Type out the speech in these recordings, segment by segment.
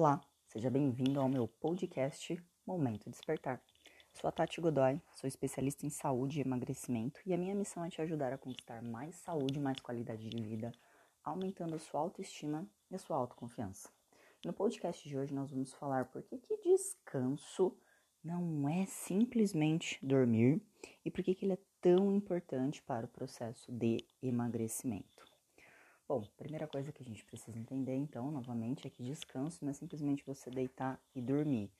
Olá, seja bem-vindo ao meu podcast Momento Despertar. Sou a Tati Godoy, sou especialista em saúde e emagrecimento e a minha missão é te ajudar a conquistar mais saúde e mais qualidade de vida, aumentando a sua autoestima e a sua autoconfiança. No podcast de hoje nós vamos falar por que, que descanso não é simplesmente dormir e por que, que ele é tão importante para o processo de emagrecimento. Bom, primeira coisa que a gente precisa entender, então, novamente, é que descanso não é simplesmente você deitar e dormir.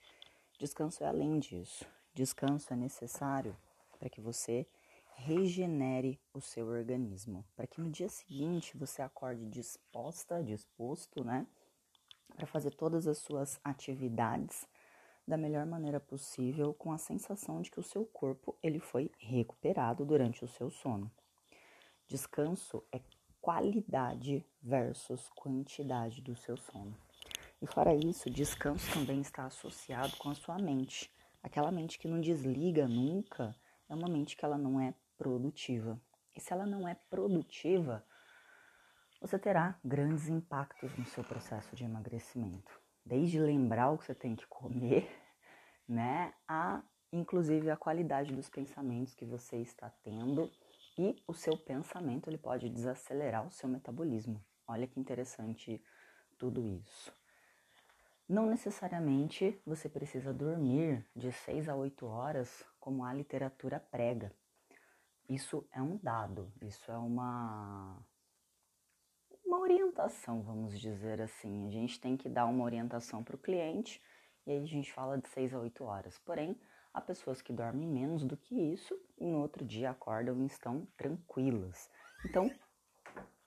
Descanso é além disso. Descanso é necessário para que você regenere o seu organismo, para que no dia seguinte você acorde disposta, disposto, né, para fazer todas as suas atividades da melhor maneira possível, com a sensação de que o seu corpo ele foi recuperado durante o seu sono. Descanso é qualidade versus quantidade do seu sono. E fora isso, descanso também está associado com a sua mente. Aquela mente que não desliga nunca é uma mente que ela não é produtiva. E se ela não é produtiva, você terá grandes impactos no seu processo de emagrecimento. Desde lembrar o que você tem que comer, né, a inclusive a qualidade dos pensamentos que você está tendo seu pensamento ele pode desacelerar o seu metabolismo. Olha que interessante tudo isso. Não necessariamente você precisa dormir de 6 a 8 horas como a literatura prega. Isso é um dado, isso é uma uma orientação, vamos dizer assim. A gente tem que dar uma orientação para o cliente e aí a gente fala de 6 a 8 horas. Porém, Há pessoas que dormem menos do que isso e no outro dia acordam e estão tranquilas. Então,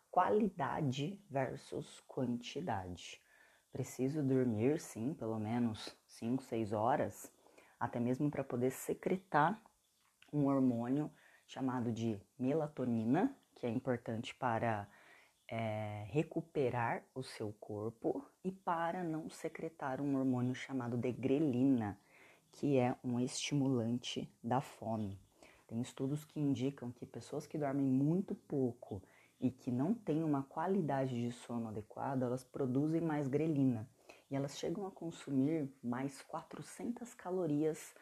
qualidade versus quantidade. Preciso dormir, sim, pelo menos 5, 6 horas, até mesmo para poder secretar um hormônio chamado de melatonina, que é importante para é, recuperar o seu corpo e para não secretar um hormônio chamado de grelina, que é um estimulante da fome. Tem estudos que indicam que pessoas que dormem muito pouco e que não têm uma qualidade de sono adequada, elas produzem mais grelina e elas chegam a consumir mais 400 calorias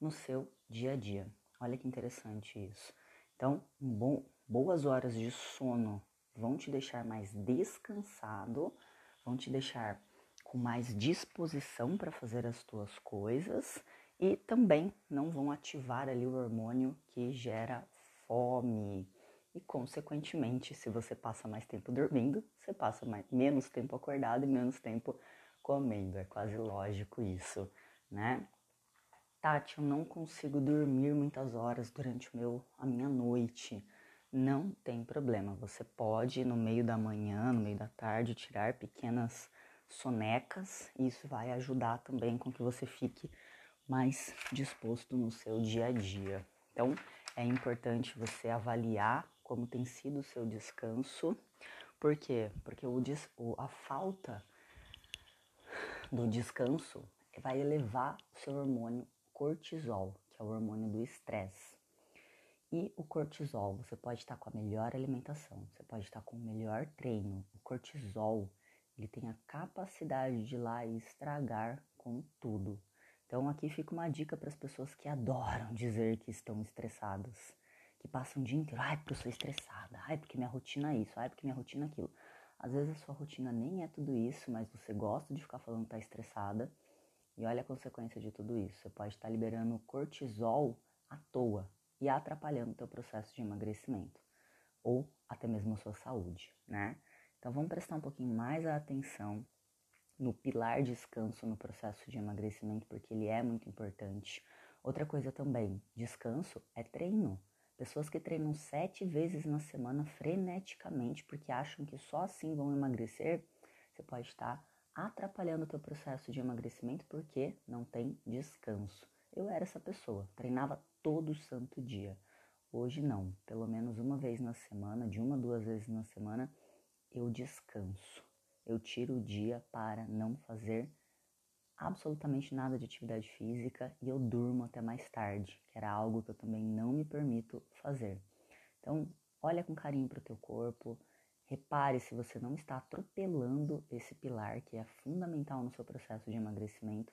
no seu dia a dia. Olha que interessante isso. Então, um bom, boas horas de sono vão te deixar mais descansado, vão te deixar com mais disposição para fazer as tuas coisas e também não vão ativar ali o hormônio que gera fome. E consequentemente, se você passa mais tempo dormindo, você passa mais, menos tempo acordado e menos tempo comendo. É quase lógico isso, né? Tati, eu não consigo dormir muitas horas durante o meu, a minha noite. Não tem problema. Você pode, no meio da manhã, no meio da tarde, tirar pequenas sonecas. Isso vai ajudar também com que você fique mais disposto no seu dia a dia. Então, é importante você avaliar como tem sido o seu descanso. Por quê? Porque o, a falta do descanso vai elevar o seu hormônio cortisol, que é o hormônio do estresse. E o cortisol, você pode estar com a melhor alimentação, você pode estar com o melhor treino. O cortisol, ele tem a capacidade de ir lá e estragar com tudo. Então aqui fica uma dica para as pessoas que adoram dizer que estão estressadas, que passam o dia inteiro, ai, porque eu sou estressada, ai, porque minha rotina é isso, ai, porque minha rotina é aquilo. Às vezes a sua rotina nem é tudo isso, mas você gosta de ficar falando que tá estressada. E olha a consequência de tudo isso. Você pode estar liberando cortisol à toa e atrapalhando o teu processo de emagrecimento ou até mesmo a sua saúde, né? Então vamos prestar um pouquinho mais atenção no pilar descanso no processo de emagrecimento, porque ele é muito importante. Outra coisa também, descanso é treino. Pessoas que treinam sete vezes na semana freneticamente porque acham que só assim vão emagrecer, você pode estar atrapalhando o teu processo de emagrecimento porque não tem descanso. Eu era essa pessoa, treinava todo santo dia. Hoje não, pelo menos uma vez na semana, de uma a duas vezes na semana, eu descanso eu tiro o dia para não fazer absolutamente nada de atividade física e eu durmo até mais tarde, que era algo que eu também não me permito fazer. Então, olha com carinho para o teu corpo, Repare se você não está atropelando esse pilar que é fundamental no seu processo de emagrecimento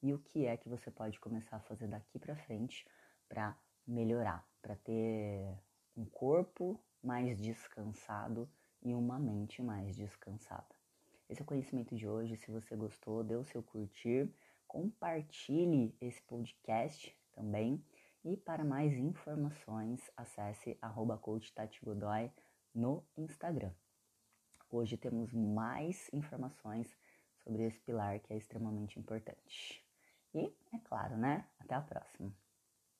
e o que é que você pode começar a fazer daqui para frente para melhorar, para ter um corpo mais descansado mais descansada. Esse é o conhecimento de hoje. Se você gostou, dê o seu curtir, compartilhe esse podcast também. E para mais informações, acesse arroba no Instagram. Hoje temos mais informações sobre esse pilar que é extremamente importante. E, é claro, né? Até a próxima!